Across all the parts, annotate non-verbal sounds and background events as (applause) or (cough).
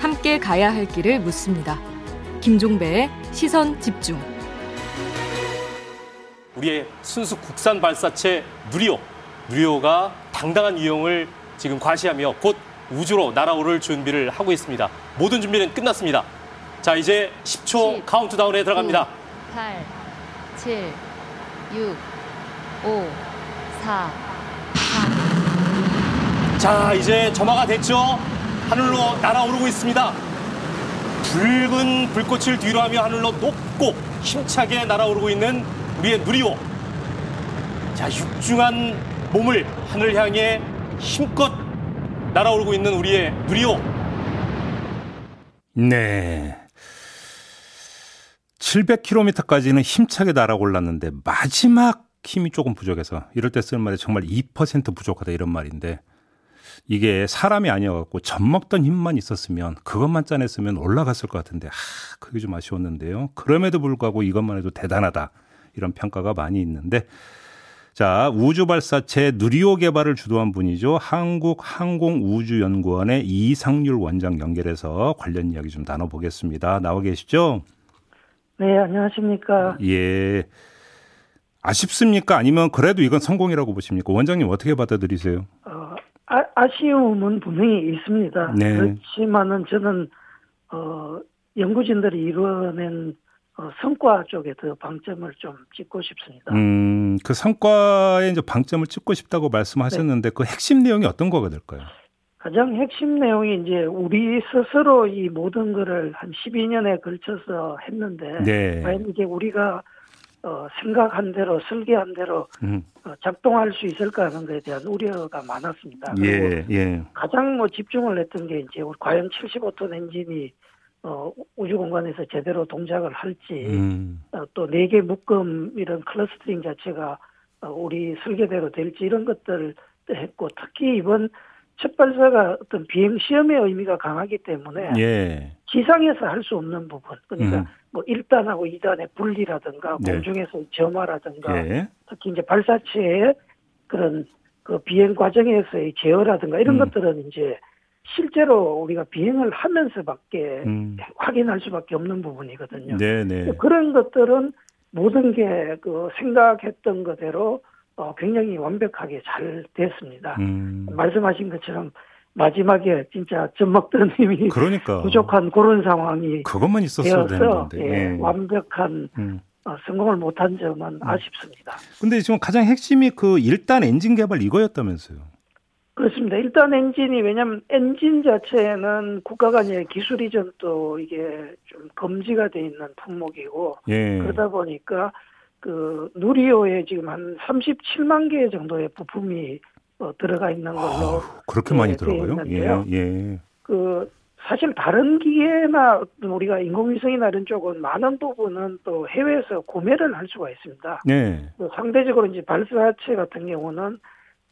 함께 가야 할 길을 묻습니다. 김종배의 시선 집중. 우리의 순수 국산 발사체 누리호, 누리호가 당당한 유형을 지금 과시하며 곧 우주로 날아오를 준비를 하고 있습니다. 모든 준비는 끝났습니다. 자, 이제 10초 10, 카운트다운에 들어갑니다. 8, 7, 6, 5, 4, 3. 자, 이제 점화가 됐죠? 하늘로 날아오르고 있습니다. 붉은 불꽃을 뒤로 하며 하늘로 높고 힘차게 날아오르고 있는 우리의 누리호. 자, 육중한 몸을 하늘 향해 힘껏 날아오르고 있는 우리의 누리호. 네. 700km까지는 힘차게 날아올랐는데 마지막 힘이 조금 부족해서 이럴 때 쓰는 말이 정말 2% 부족하다 이런 말인데 이게 사람이 아니어갖고 젖 먹던 힘만 있었으면 그것만 짜냈으면 올라갔을 것 같은데 하, 그게 좀 아쉬웠는데요. 그럼에도 불구하고 이것만 해도 대단하다 이런 평가가 많이 있는데 자, 우주발사체 누리호 개발을 주도한 분이죠. 한국항공우주연구원의 이상률 원장 연결해서 관련 이야기 좀 나눠보겠습니다. 나와 계시죠? 네, 안녕하십니까. 예. 아쉽습니까? 아니면 그래도 이건 성공이라고 보십니까? 원장님 어떻게 받아들이세요? 어, 아, 쉬움은 분명히 있습니다. 네. 그렇지만은 저는 어, 연구진들이 이뤄낸 어, 성과 쪽에 더 방점을 좀 찍고 싶습니다. 음, 그 성과에 이제 방점을 찍고 싶다고 말씀하셨는데 네. 그 핵심 내용이 어떤 거가 될까요? 가장 핵심 내용이 이제 우리 스스로 이 모든 거를 한 12년에 걸쳐서 했는데 네. 과연 이게 우리가 어, 생각한 대로 설계한 대로 음. 어, 작동할 수 있을까 하는 것에 대한 우려가 많았습니다. 예, 예. 가장 뭐 집중을 했던 게 이제 과연 75톤 엔진이 어, 우주 공간에서 제대로 동작을 할지, 음. 어, 또 네 개 묶음 이런 클러스터링 자체가 어, 우리 설계대로 될지 이런 것들을 했고, 특히 이번 첫 발사가 어떤 비행 시험의 의미가 강하기 때문에 예. 지상에서 할 수 없는 부분, 그러니까 음. 뭐 1단하고 2단의 분리라든가 네. 공중에서 점화라든가 예. 특히 이제 발사체의 그런 그 비행 과정에서의 제어라든가 이런 음. 것들은 이제 실제로 우리가 비행을 하면서밖에 음. 확인할 수밖에 없는 부분이거든요. 네네. 네. 그런 것들은 모든 게 그 생각했던 것대로 어, 굉장히 완벽하게 잘 됐습니다. 음. 말씀하신 것처럼 마지막에 진짜 젖먹던 힘이 그러니까. 부족한 그런 상황이 그것만 있었어야 되는 건데 예, 네. 완벽한 음. 어, 성공을 못한 점은 음. 아쉽습니다. 근데 지금 가장 핵심이 그 일단 엔진 개발 이거였다면서요? 그렇습니다. 일단 엔진이 왜냐하면 엔진 자체는 국가 간의 기술 이전 도 이게 좀 금지가 돼 있는 품목이고 예. 그러다 보니까 그 누리호에 지금 한 37만 개 정도의 부품이 어, 들어가 있는 걸로 아, 그렇게 많이 네, 들어가요? 예, 예. 그 사실 다른 기계나 우리가 인공위성이나 이런 쪽은 많은 부분은 또 해외에서 구매를 할 수가 있습니다. 네. 상대적으로 이제 발사체 같은 경우는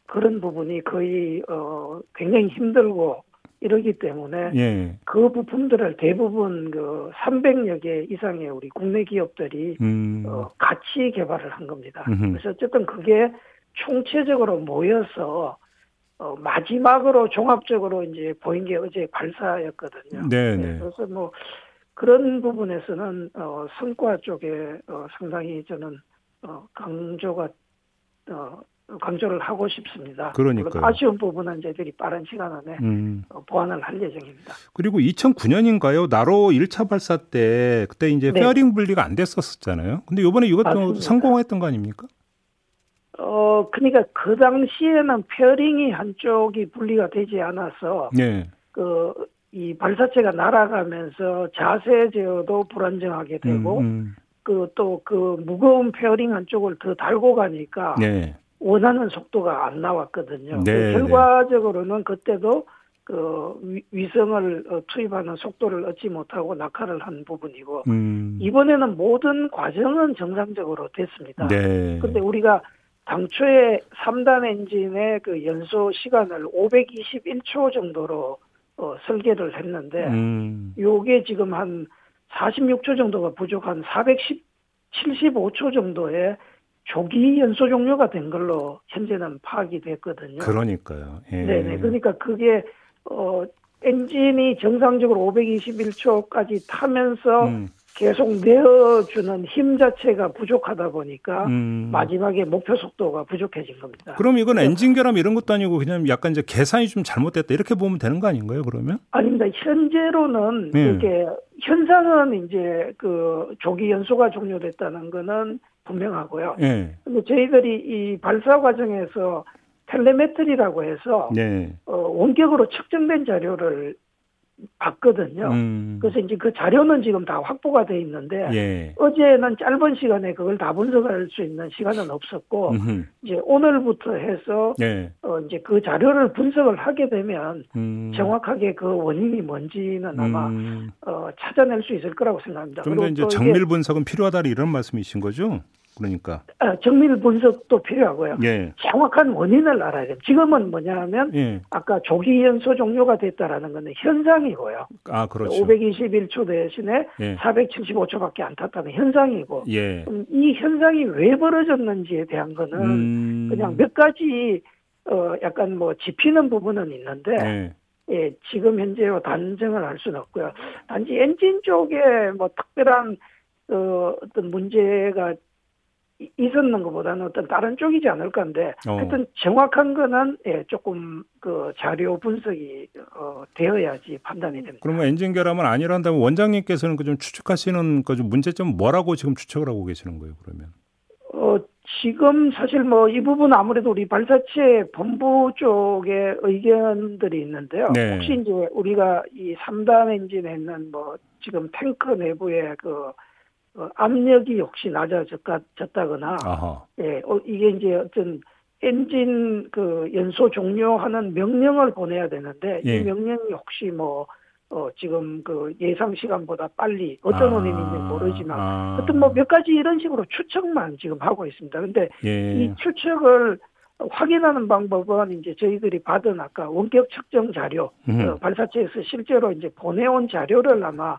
그런 부분이 거의 어 굉장히 힘들고 이러기 때문에 예. 그 부품들을 대부분 그 300여 개 이상의 우리 국내 기업들이 음. 어, 같이 개발을 한 겁니다. 음흠. 그래서 어쨌든 그게 총체적으로 모여서 어, 마지막으로 종합적으로 이제 보인 게 어제 발사였거든요. 네, 네. 그래서 뭐 그런 부분에서는 어, 성과 쪽에 어, 상당히 저는 어, 강조가 어, 강조를 하고 싶습니다. 그러니까 아쉬운 부분은 저희들이 빠른 시간 안에 음. 어, 보완을 할 예정입니다. 그리고 2009년인가요? 나로 1차 발사 때 그때 이제 네. fairing 분리가 안 됐었잖아요. 근데 이번에 이것도 맞습니다. 성공했던 거 아닙니까? 어, 그러니까 그 당시에는 페어링이 한쪽이 분리가 되지 않아서 네. 그이 발사체가 날아가면서 자세 제어도 불안정하게 되고 음, 음. 그또그 그 무거운 fairing 한쪽을 더 달고 가니까 네. 원하는 속도가 안 나왔거든요. 네, 그 결과적으로는 그때도 그 위성을 어, 투입하는 속도를 얻지 못하고 낙하를 한 부분이고 음. 이번에는 모든 과정은 정상적으로 됐습니다. 네. 근데 우리가 당초에 3단 엔진의 그 연소 시간을 521초 정도로 어, 설계를 했는데 음. 요게 지금 한 46초 정도가 부족한 410 75초 정도의 조기 연소 종료가 된 걸로 현재는 파악이 됐거든요. 그러니까요. 예. 네네. 그러니까 그게 어 엔진이 정상적으로 521초까지 타면서 음. 계속 내어주는 힘 자체가 부족하다 보니까 음. 마지막에 목표 속도가 부족해진 겁니다. 그럼 이건 엔진 결함 이런 것도 아니고 그냥 약간 이제 계산이 좀 잘못됐다 이렇게 보면 되는 거 아닌가요? 그러면? 아닙니다. 현재로는 네. 이렇게 현상은 이제 그 조기 연소가 종료됐다는 거는 분명하고요. 네. 근데 저희들이 이 발사 과정에서 텔레메트리라고 해서 네. 어, 원격으로 측정된 자료를 봤거든요. 음. 그래서 이제 그 자료는 지금 다 확보가 돼 있는데 예. 어제는 짧은 시간에 그걸 다 분석할 수 있는 시간은 없었고 음흠. 이제 오늘부터 해서 예. 어 이제 그 자료를 분석을 하게 되면 음. 정확하게 그 원인이 뭔지는 아마 음. 어 찾아낼 수 있을 거라고 생각합니다. 그런데 이제 정밀 분석은 필요하다 이런 말씀이신 거죠? 그러니까 아, 정밀 분석도 필요하고요. 예. 정확한 원인을 알아야 돼요. 지금은 뭐냐면 예. 아까 조기 연소 종료가 됐다라는 것은 현상이고요. 아 그렇죠. 521초 대신에 예. 475초밖에 안 탔다는 현상이고 예. 이 현상이 왜 벌어졌는지에 대한 거는 음... 그냥 몇 가지 어 약간 뭐 짚히는 부분은 있는데 예. 예, 지금 현재로 단정을 할 수는 없고요. 단지 엔진 쪽에 뭐 특별한 어, 어떤 문제가 있었는 것보다는 어떤 다른 쪽이지 않을 건데 어. 하여튼 정확한 거는 예, 조금 그 자료 분석이 어, 되어야지 판단이 됩니다. 그러면 엔진 결함은 아니란다면 원장님께서는 그 좀 추측하시는 그 좀 문제점 뭐라고 지금 추측을 하고 계시는 거예요? 그러면? 어 지금 사실 뭐 이 부분 아무래도 우리 발사체 본부 쪽에 의견들이 있는데요. 네. 혹시 이제 우리가 이 3단 엔진에 있는 뭐 지금 탱크 내부에 그 어, 압력이 혹시 낮아졌다거나, 예, 어, 이게 이제 어떤 엔진 그 연소 종료하는 명령을 보내야 되는데 예. 이 명령이 혹시 뭐 어, 지금 그 예상 시간보다 빨리 어떤 아, 원인인지 모르지만 아. 어떤 뭐몇 가지 이런 식으로 추측만 지금 하고 있습니다. 근데 예. 이 추측을 확인하는 방법은 이제 저희들이 받은 아까 원격 측정 자료, 음. 어, 발사체에서 실제로 이제 보내온 자료를 아마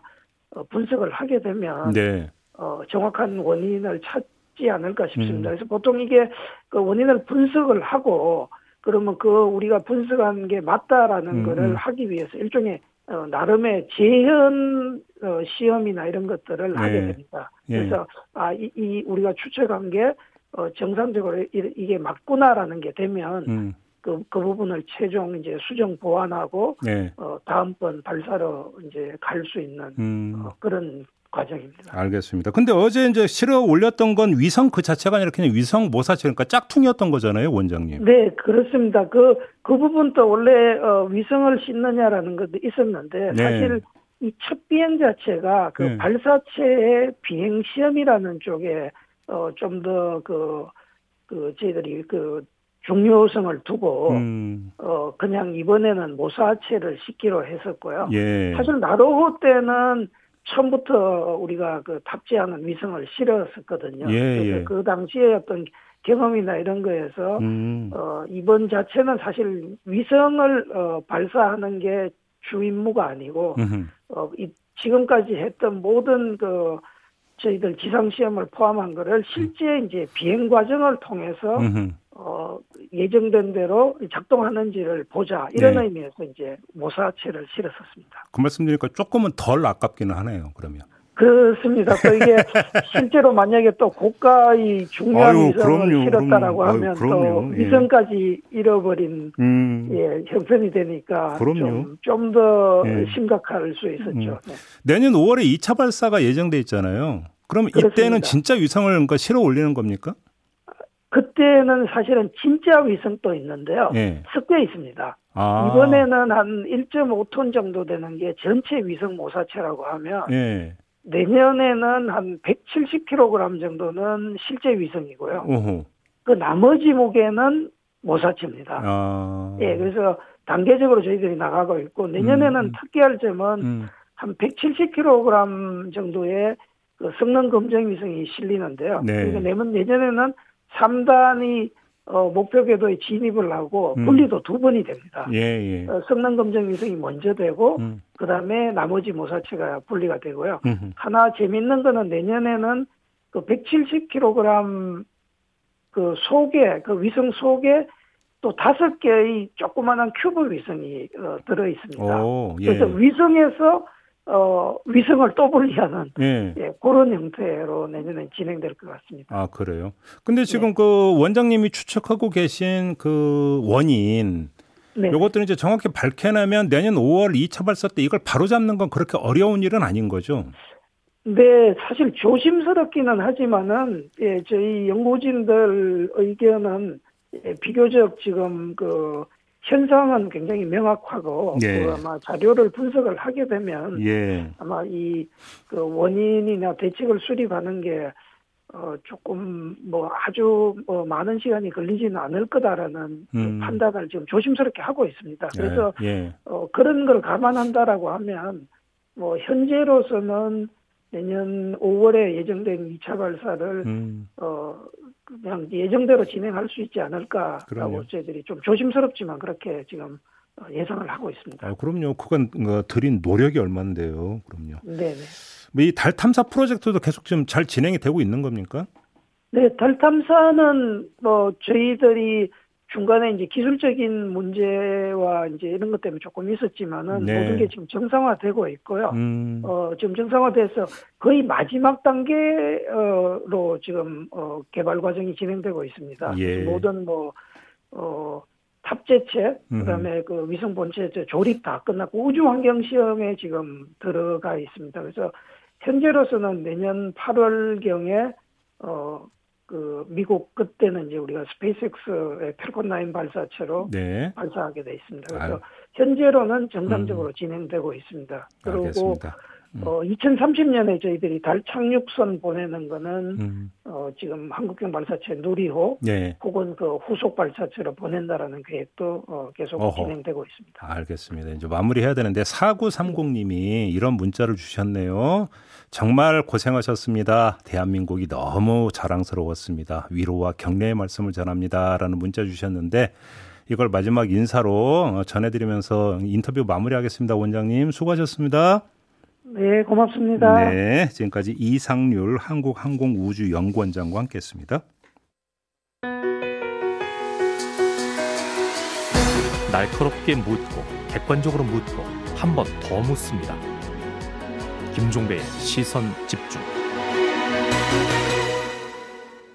어, 분석을 하게 되면 네. 어, 정확한 원인을 찾지 않을까 싶습니다. 음. 그래서 보통 이게 그 원인을 분석을 하고 그러면 그 우리가 분석한 게 맞다라는 음. 거를 음. 하기 위해서 일종의 어, 나름의 재현 어, 시험이나 이런 것들을 네. 하게 됩니다. 예. 그래서 아, 이, 이 우리가 추측한 게 어, 정상적으로 이, 이게 맞구나라는 게 되면 음. 그, 그 부분을 최종 이제 수정 보완하고 네. 어, 다음번 발사로 이제 갈 수 있는 음. 어, 그런 과정입니다. 알겠습니다. 근데 어제 이제 실어 올렸던 건 위성 그 자체가 아니라 그냥 위성 모사체 그러니까 짝퉁이었던 거잖아요, 원장님. 네, 그렇습니다. 그, 그 부분도 원래 어, 위성을 싣느냐라는 것도 있었는데 네. 사실 이 첫 비행 자체가 그 네. 발사체의 비행 시험이라는 쪽에 어, 좀 더 그, 그 저희들이 그 중요성을 두고 음. 어 그냥 이번에는 모사체를 싣기로 했었고요. 예. 사실 나로호 때는 처음부터 우리가 그 탑재하는 위성을 실었었거든요. 예, 예. 그 당시에 어떤 경험이나 이런 거에서 음. 어 이번 자체는 사실 위성을 어 발사하는 게 주임무가 아니고 어이 지금까지 했던 모든 그 저희들 지상 시험을 포함한 거를 실제 이제 비행 과정을 통해서 음흠. 어, 예정된 대로 작동하는지를 보자 이런 네. 의미에서 이제 모사체를 실었었습니다. 그 말씀 드리니까 조금은 덜 아깝기는 하네요. 그러면. 그렇습니다. 또 이게 (laughs) 실제로 만약에 또 고가의 중요한 아유, 위성을 그럼요, 실었다라고 그럼요. 하면 아유, 또 예. 위성까지 잃어버린 음. 예, 형편이 되니까 좀더 예. 심각할 수 있었죠. 음. 네. 내년 5월에 2차 발사가 예정돼 있잖아요. 그럼 그렇습니다. 이때는 진짜 위성을 그러니까 실어 올리는 겁니까? 그때는 사실은 진짜 위성도 있는데요. 네. 섞여 있습니다. 아. 이번에는 한 1.5톤 정도 되는 게 전체 위성 모사체라고 하면 네. 내년에는 한 170kg 정도는 실제 위성이고요. 우후. 그 나머지 무게는 모사체입니다. 아. 예, 그래서 단계적으로 저희들이 나가고 있고 내년에는 음. 특기할 점은 음. 한 170kg 정도의 그 성능 검정 위성이 실리는데요. 네. 그러니까 내년 내년에는 3단이 어, 목표 궤도에 진입을 하고 음. 분리도 두 번이 됩니다. 예, 예. 어, 성능 검정 위성이 먼저 되고 음. 그다음에 나머지 모사체가 분리가 되고요. 음흠. 하나 재밌는 거는 내년에는 그 170kg 그 속에 그 위성 속에 또 다섯 개의 조그마한 큐브 위성이 어, 들어 있습니다. 오, 예. 그래서 위성에서 어, 위성을 또 분리하는 예. 예. 그런 형태로 내년에 진행될 것 같습니다. 아 그래요? 근데 지금 네. 그 원장님이 추측하고 계신 그 원인 네. 이것들은 이제 정확히 밝혀내면 내년 5월 2차 발사 때 이걸 바로 잡는 건 그렇게 어려운 일은 아닌 거죠? 네, 사실 조심스럽기는 하지만은 예, 저희 연구진들 의견은 예, 비교적 지금 그 현상은 굉장히 명확하고 예. 그 아마 자료를 분석을 하게 되면 예. 아마 이 그 원인이나 대책을 수립하는 게 어, 조금 뭐 아주 뭐 많은 시간이 걸리지는 않을 거다라는 그 음. 판단을 지금 조심스럽게 하고 있습니다. 그래서 예. 예. 어, 그런 걸 감안한다라고 하면 뭐 현재로서는 내년 5월에 예정된 2차 발사를 음. 어 그냥 예정대로 진행할 수 있지 않을까라고 그럼요. 저희들이 좀 조심스럽지만 그렇게 지금 어, 예상을 하고 있습니다. 아, 그럼요. 그건 어, 들인 노력이 얼마인데요. 그럼요. 네. 뭐 이달 탐사 프로젝트도 계속 지금 잘 진행이 되고 있는 겁니까? 네, 달 탐사는 뭐 저희들이 중간에 이제 기술적인 문제와 이제 이런 것 때문에 조금 있었지만은 네. 모든 게 지금 정상화되고 있고요. 음. 어, 지금 정상화돼서 거의 마지막 단계로 지금 어, 개발 과정이 진행되고 있습니다. 예. 모든 뭐 어, 탑재체, 그다음에 음. 그 위성 본체 조립 다 끝났고 우주 환경 시험에 지금 들어가 있습니다. 그래서 현재로서는 내년 8월 경에 어 그 미국 그때는 이제 우리가 스페이스X의 펠콘 9 발사체로 네. 발사하게 돼 있습니다. 그래서 아 현재로는 정상적으로 음. 진행되고 있습니다. 그리고 알겠습니다. 음. 어, 2030년에 저희들이 달 착륙선 보내는 거는 음. 어, 지금 한국형 발사체 누리호 네. 혹은 그 후속 발사체로 보낸다라는 계획도 어, 계속 어허. 진행되고 있습니다. 알겠습니다. 이제 마무리해야 되는데 4930님이 이런 문자를 주셨네요. 정말 고생하셨습니다. 대한민국이 너무 자랑스러웠습니다. 위로와 격려의 말씀을 전합니다라는 문자 주셨는데 이걸 마지막 인사로 전해드리면서 인터뷰 마무리하겠습니다. 원장님 수고하셨습니다. 네, 고맙습니다. 네, 지금까지 이상률 한국항공우주연구원장과 함께했습니다. 날카롭게 묻고 객관적으로 묻고 한 번 더 묻습니다. 김종배의 시선 집중.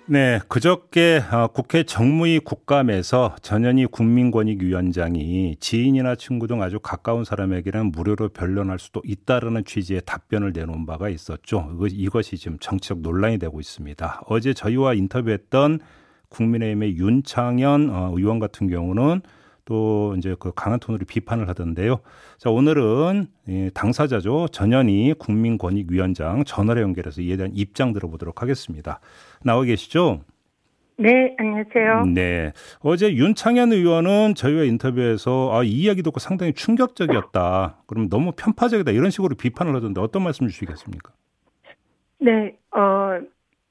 네, 그저께 어, 국회 정무위 국감에서 전현희 국민권익위원장이 지인이나 친구 등 아주 가까운 사람에게는 무료로 변론할 수도 있다라는 취지의 답변을 내놓은 바가 있었죠. 이것이 지금 정치적 논란이 되고 있습니다. 어제 저희와 인터뷰했던 국민의힘의 윤창현 어, 의원 같은 경우는 또 이제 그 강한 톤으로 비판을 하던데요. 자, 오늘은 당사자죠. 전현희 국민권익위원장 전화로 연결해서 이에 대한 입장 들어보도록 하겠습니다. 나와 계시죠? 네, 안녕하세요. 네. 어제 윤창현 의원은 저희와 인터뷰에서 아, 이 이야기 듣고 상당히 충격적이었다. 그럼 너무 편파적이다. 이런 식으로 비판을 하던데 어떤 말씀 주시겠습니까? 네, 어,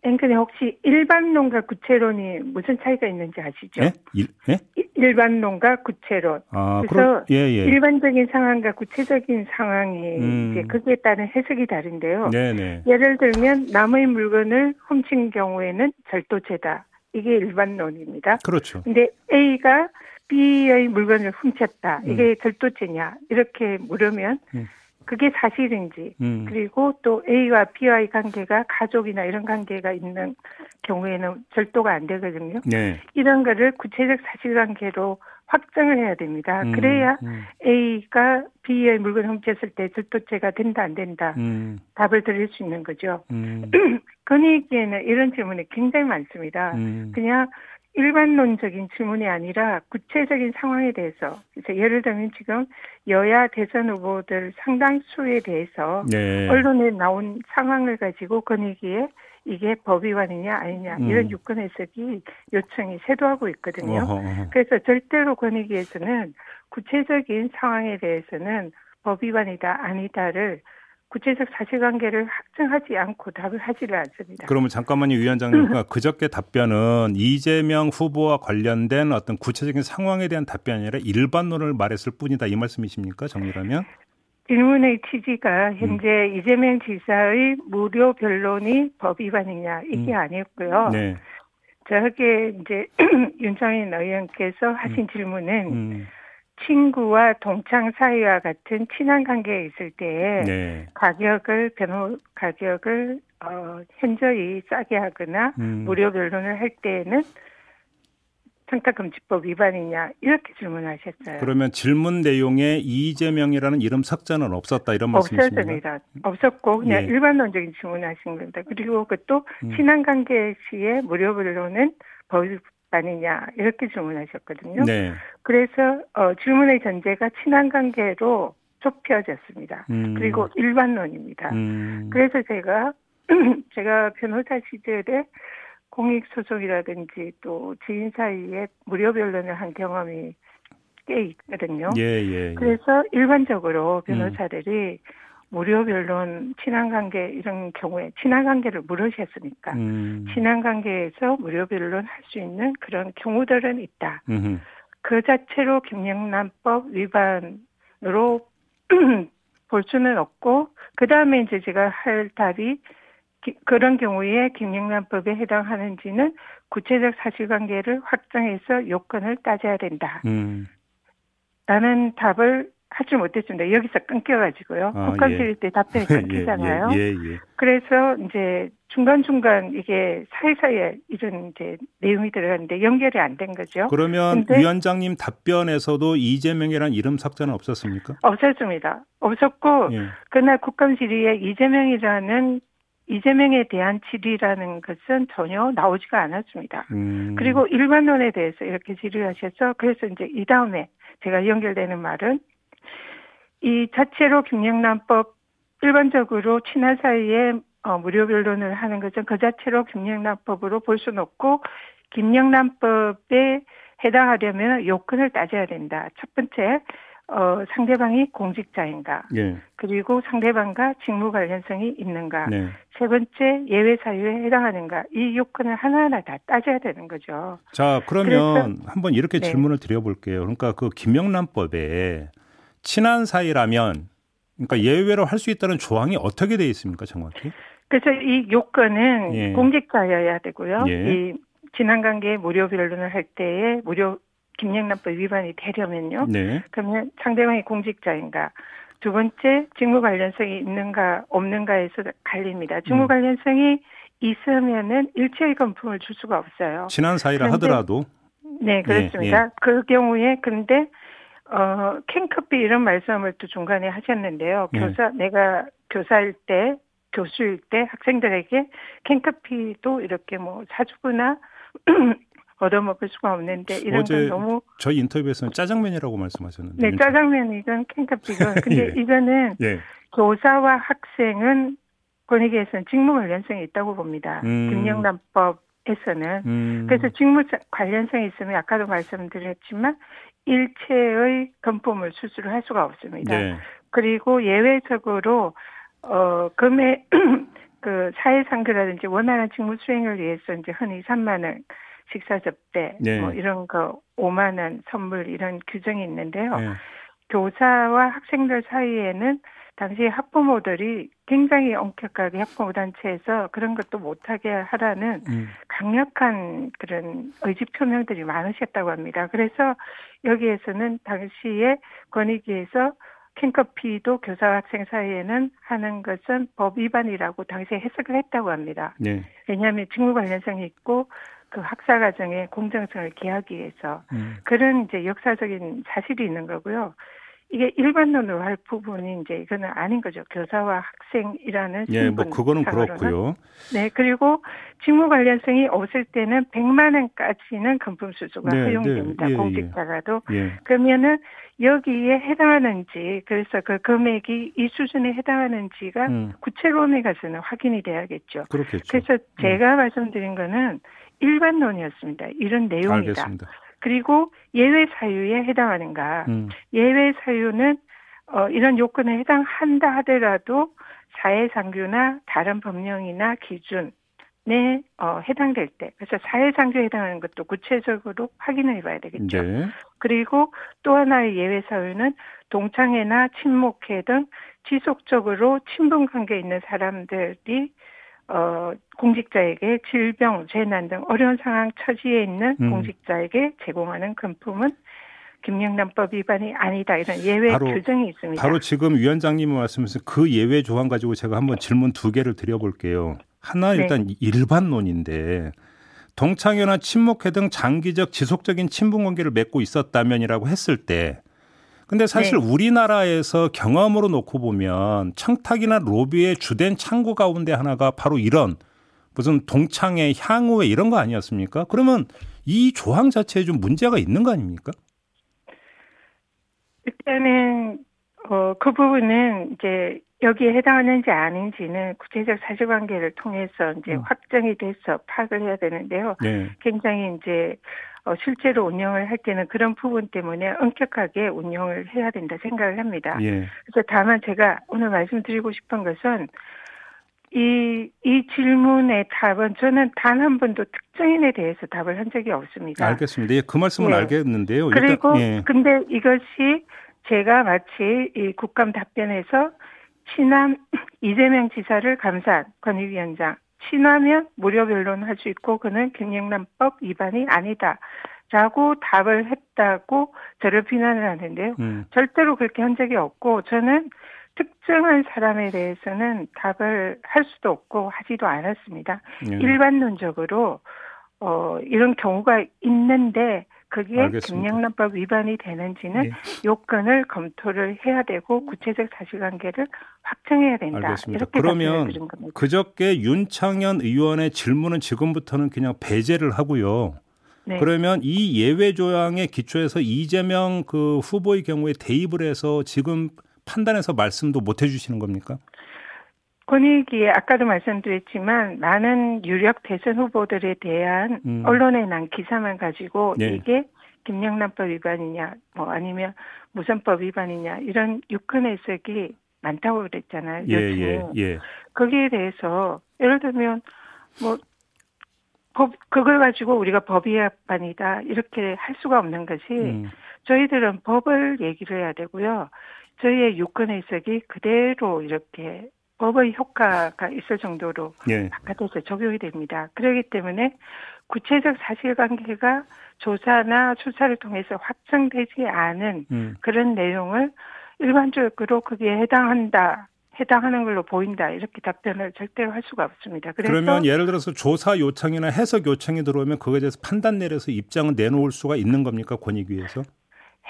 앵커님 혹시 일반론과 구체론이 무슨 차이가 있는지 아시죠? 네? 일, 네? 일반론과 구체론. 아, 그래서 예, 예. 일반적인 상황과 구체적인 상황이 음. 이제 거기에 따른 해석이 다른데요. 네네. 예를 들면 남의 물건을 훔친 경우에는 절도죄다. 이게 일반론입니다. 그렇죠. 근데 A가 B의 물건을 훔쳤다. 이게 음. 절도죄냐? 이렇게 물으면 음. 그게 사실인지 음. 그리고 또 A와 B와의 관계가 가족이나 이런 관계가 있는 경우에는 절도가 안 되거든요. 네. 이런 거를 구체적 사실관계로 확정을 해야 됩니다. 음. 그래야 음. A가 B의 물건을 훔쳤을 때 절도죄가 된다 안 된다 음. 답을 드릴 수 있는 거죠. 음. (clears throat) 건의기에는 이런 질문이 굉장히 많습니다. 음. 그냥 일반론적인 질문이 아니라 구체적인 상황에 대해서 그래서 예를 들면 지금 여야 대선 후보들 상당수에 대해서 네. 언론에 나온 상황을 가지고 건의기에 이게 법 위반이냐 아니냐 음. 이런 유권 해석이 요청이 쇄도하고 있거든요. 어허. 그래서 절대로 건의기에서는 구체적인 상황에 대해서는 법 위반이다 아니다를 구체적 사실관계를 확정하지 않고 답을 하지를 않습니다. 그러면 잠깐만요, 위원장님. 그러니까 (laughs) 그저께 답변은 이재명 후보와 관련된 어떤 구체적인 상황에 대한 답변이 아니라 일반론을 말했을 뿐이다 이 말씀이십니까? 정리하면? 질문의 취지가 현재 음. 이재명 지사의 무료 변론이 법 위반이냐 이게 음. 아니었고요. 네. 저게 이제 (clears throat) 윤창인 의원께서 하신 음. 질문은 음. 친구와 동창 사이와 같은 친한 관계에 있을 때 네. 가격을 변호 가격을 어 현저히 싸게 하거나 음. 무료 변론을 할 때에는 청탁금지법 위반이냐 이렇게 질문하셨어요. 그러면 질문 내용에 이재명이라는 이름 삭제는 없었다 이런 말씀이십니까? 없었습니다. 없었고 그냥 예. 일반론적인 질문하신 겁니다. 그리고 그것도 음. 친한관계 시에 무료 변론은 법 아니냐 이렇게 질문하셨거든요. 네. 그래서 어, 질문의 전제가 친한 관계로 좁혀졌습니다. 음. 그리고 일반론입니다. 음. 그래서 제가 (clears throat) 제가 변호사 시절에 공익 소송이라든지 또 지인 사이에 무료 변론을 한 경험이 꽤 있거든요. 예, 예, 예. 그래서 일반적으로 변호사들이 음. 무료 변론, 친한관계 이런 경우에 친한관계를 물으셨으니까 음. 친한관계에서 무료 변론 할 수 있는 그런 경우들은 있다. 음흠. 그 자체로 김영란법 위반으로 (clears throat) 볼 수는 없고 그 다음에 이제 제가 할 답이 기, 그런 경우에 김영란법에 해당하는지는 구체적 사실관계를 확정해서 요건을 따져야 된다. 음. 라는 답을 하지 못했습니다. 여기서 끊겨가지고요. 아, 국감실 예. 때 답변이 예, 끊기잖아요. (laughs) 예, 예, 예, 그래서 이제 중간중간 이게 사이사이에 이런 이제 내용이 들어갔는데 연결이 안 된 거죠. 그러면 위원장님 답변에서도 이재명이라는 이름 삭제는 없었습니까? 없었습니다. 없었고 예. 그날 국감 질의에 이재명이라는 이재명에 대한 질의라는 것은 전혀 나오지가 않았습니다. 음. 그리고 일반론에 대해서 이렇게 질의하셔서 그래서 이제 이 다음에 제가 연결되는 말은 이 자체로 김영란법 일반적으로 친한 사이에 어, 무료 변론을 하는 것은 그 자체로 김영란법으로 볼 수는 없고 김영란법에 해당하려면 요건을 따져야 된다. 첫 번째 어, 상대방이 공직자인가. 예. 그리고 상대방과 직무 관련성이 있는가. 네. 세 번째 예외 사유에 해당하는가. 이 요건을 하나하나 다 따져야 되는 거죠. 자, 그러면 한번 이렇게 네. 질문을 드려볼게요. 그러니까 그 김영란법에 친한 사이라면 그러니까 예외로 할 수 있다는 조항이 어떻게 되어 있습니까, 정확히? 그래서 이 요건은 예. 공직자여야 되고요. 예. 이 지난 관계 무료 변론을 할 때에 무료 김영란법 위반이 되려면요. 네. 그러면 상대방이 공직자인가. 두 번째 직무 관련성이 있는가 없는가에서 갈립니다. 직무 음. 관련성이 있으면은 일체의 건품을 줄 수가 없어요. 친한 사이라 하더라도 네 그렇습니다. 예, 예. 그 경우에 근데 어, 캔커피 이런 말씀을 또 중간에 하셨는데요. 네. 교사, 내가 교사일 때, 교수일 때 학생들에게 캔커피도 이렇게 뭐 사주거나 (clears throat) 얻어먹을 수가 없는데 이런 건 너무 저희 인터뷰에서는 짜장면이라고 말씀하셨는데 네 짜장면 이건 캔커피건 (laughs) 근데 예. 이거는 예. 교사와 학생은 권익위에서는 직무 관련성이 있다고 봅니다 음. 김영란법 에서는 음. 그래서 직무 관련성이 있으면 아까도 말씀드렸지만 일체의 금품을 수수를 할 수가 없습니다. 네. 그리고 예외적으로 어 금액 (clears throat) 그 사회상규라든지 원활한 직무 수행을 위해서 이제 흔히 3만 원 식사 접대 네. 뭐 이런 거 5만 원 선물 이런 규정이 있는데요. 네. 교사와 학생들 사이에는 당시 학부모들이 굉장히 엄격하게 학부모 단체에서 그런 것도 못하게 하라는 음. 강력한 그런 의지 표명들이 많으셨다고 합니다. 그래서 여기에서는 당시에 권익위에서 캔커피도 교사 학생 사이에는 하는 것은 법 위반이라고 당시에 해석을 했다고 합니다. 네. 왜냐하면 직무 관련성이 있고 그 학사 과정의 공정성을 기하기 위해서 음. 그런 이제 역사적인 사실이 있는 거고요. 이게 일반론으로 할 부분이 이제 이거는 아닌 거죠. 교사와 학생이라는 예, 뭐 그거는 그렇고요. 네, 그리고 직무 관련성이 없을 때는 100만 원까지는 금품 수수가 네, 허용됩니다. 네, 예, 공직자라도 예. 그러면은 여기에 해당하는지 그래서 그 금액이 이 수준에 해당하는지가 음. 구체론에 가서는 확인이 돼야겠죠. 그렇겠죠. 그래서 제가 음. 말씀드린 거는 일반론이었습니다. 이런 내용이다. 알겠습니다. 그리고 예외 사유에 해당하는가. 음. 예외 사유는 어, 이런 요건에 해당한다 하더라도 사회상규나 다른 법령이나 기준에 어, 해당될 때 그래서 사회상규에 해당하는 것도 구체적으로 확인을 해봐야 되겠죠. 네. 그리고 또 하나의 예외 사유는 동창회나 친목회 등 지속적으로 친분 관계에 있는 사람들이 어, 공직자에게 질병, 재난 등 어려운 상황 처지에 있는 음. 공직자에게 제공하는 금품은 김영란법 위반이 아니다 이런 예외 바로, 규정이 있습니다. 바로 지금 위원장님이 말씀하신 그 예외 조항 가지고 제가 한번 질문 두 개를 드려볼게요. 하나 네. 일단 네. 일반론인데 동창회나 친목회 등 장기적 지속적인 친분 관계를 맺고 있었다면이라고 했을 때 근데 사실 네. 우리나라에서 경험으로 놓고 보면 청탁이나 로비의 주된 창구 가운데 하나가 바로 이런 무슨 동창회, 향후회 이런 거 아니었습니까? 그러면 이 조항 자체에 좀 문제가 있는 거 아닙니까? 일단은 어, 그 부분은 이제 여기에 해당하는지 아닌지는 구체적 사실관계를 통해서 이제 음. 확정이 돼서 파악을 해야 되는데요. 네. 굉장히 이제 어, 실제로 운영을 할 때는 그런 부분 때문에 엄격하게 운영을 해야 된다 생각을 합니다. 예. 그래서 다만 제가 오늘 말씀드리고 싶은 것은 이, 이 질문의 답은 저는 단 한 번도 특정인에 대해서 답을 한 적이 없습니다. 알겠습니다. 예, 그 말씀은 예. 알겠는데요. 그리고 일단, 예. 근데 이것이 제가 마치 이 국감 답변에서 친남 (clears throat) 이재명 지사를 감사한 권익위원장 친하면 무료 변론할 수 있고 그는 경영난법 위반이 아니다. 라고 답을 했다고 저를 비난을 하는데요. 음. 절대로 그렇게 한 적이 없고 저는 특정한 사람에 대해서는 답을 할 수도 없고 하지도 않았습니다. 음. 일반론적으로 어 이런 경우가 있는데 그게 금융난법 위반이 되는지는 네. 요건을 검토를 해야 되고 구체적 사실관계를 확정해야 된다. 알겠습니다. 그러면 그저께 윤창현 의원의 질문은 지금부터는 그냥 배제를 하고요. 네. 그러면 이 예외 조항에 기초해서 이재명 그 후보의 경우에 대입을 해서 지금 판단해서 말씀도 못 해주시는 겁니까? 권익위에 아까도 말씀드렸지만 많은 유력 대선 후보들에 대한 음. 언론에 난 기사만 가지고 네. 이게 김영란법 위반이냐 뭐 아니면 무선법 위반이냐 이런 유권 해석이 많다고 그랬잖아요. 예, 예, 예. 거기에 대해서 예를 들면 뭐 법, 그걸 가지고 우리가 법 위반이다 이렇게 할 수가 없는 것이 음. 저희들은 법을 얘기를 해야 되고요. 저희의 유권 해석이 그대로 이렇게 법의 효과가 있을 정도로 예. 바깥에서 적용이 됩니다. 그렇기 때문에 구체적 사실관계가 조사나 수사를 통해서 확정되지 않은 음. 그런 내용을 일반적으로 그게 해당한다. 해당하는 걸로 보인다 이렇게 답변을 절대로 할 수가 없습니다. 그러면 예를 들어서 조사 요청이나 해석 요청이 들어오면 그거에 대해서 판단 내려서 입장을 내놓을 수가 있는 겁니까 권익위에서?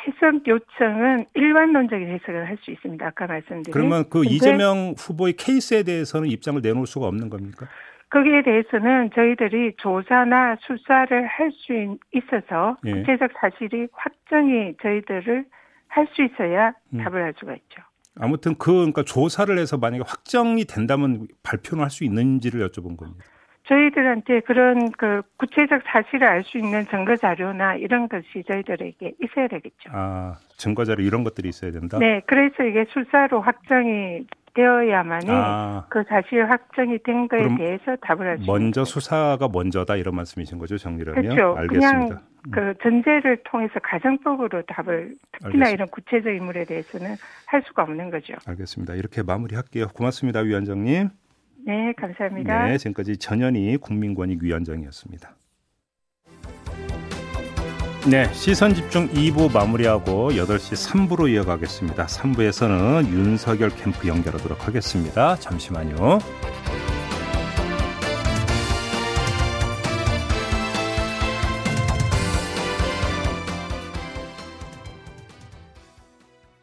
해석 요청은 일반론적인 해석을 할 수 있습니다. 아까 말씀드린. 그러면 그 이재명 후보의 케이스에 대해서는 입장을 내놓을 수가 없는 겁니까? 거기에 대해서는 저희들이 조사나 수사를 할 수 있어서 예. 구체적 사실이 확정이 저희들을 할 수 있어야 음. 답을 할 수가 있죠. 아무튼 그 그러니까 조사를 해서 만약에 확정이 된다면 발표는 할 수 있는지를 여쭤본 겁니다. 저희들한테 그런 그 구체적 사실을 알 수 있는 증거 자료나 이런 것이 저희들에게 있어야 되겠죠. 아, 증거 자료 이런 것들이 있어야 된다. 네, 그래서 이게 수사로 확정이 되어야만이 아. 그 사실 확정이 된 거에 대해서 답을 할수 먼저 수사가 먼저다 이런 말씀이신 거죠, 정리라면? 그렇죠. 알겠습니다. 그냥 음. 그 전제를 통해서 가정법으로 답을 특히나 알겠습니다. 이런 구체적 인물에 대해서는 할 수가 없는 거죠. 알겠습니다. 이렇게 마무리할게요. 고맙습니다, 위원장님. 네, 감사합니다. 네, 지금까지 전현희 국민권익위원장이었습니다. 네, 시선 집중 2부 마무리하고 8시 3부로 이어가겠습니다. 3부에서는 윤석열 캠프 연결하도록 하겠습니다. 잠시만요.